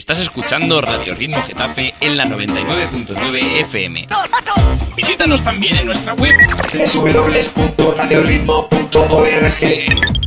Estás escuchando Radio Ritmo Getafe en la 99.9 FM. Visítanos también en nuestra web www.radioritmo.org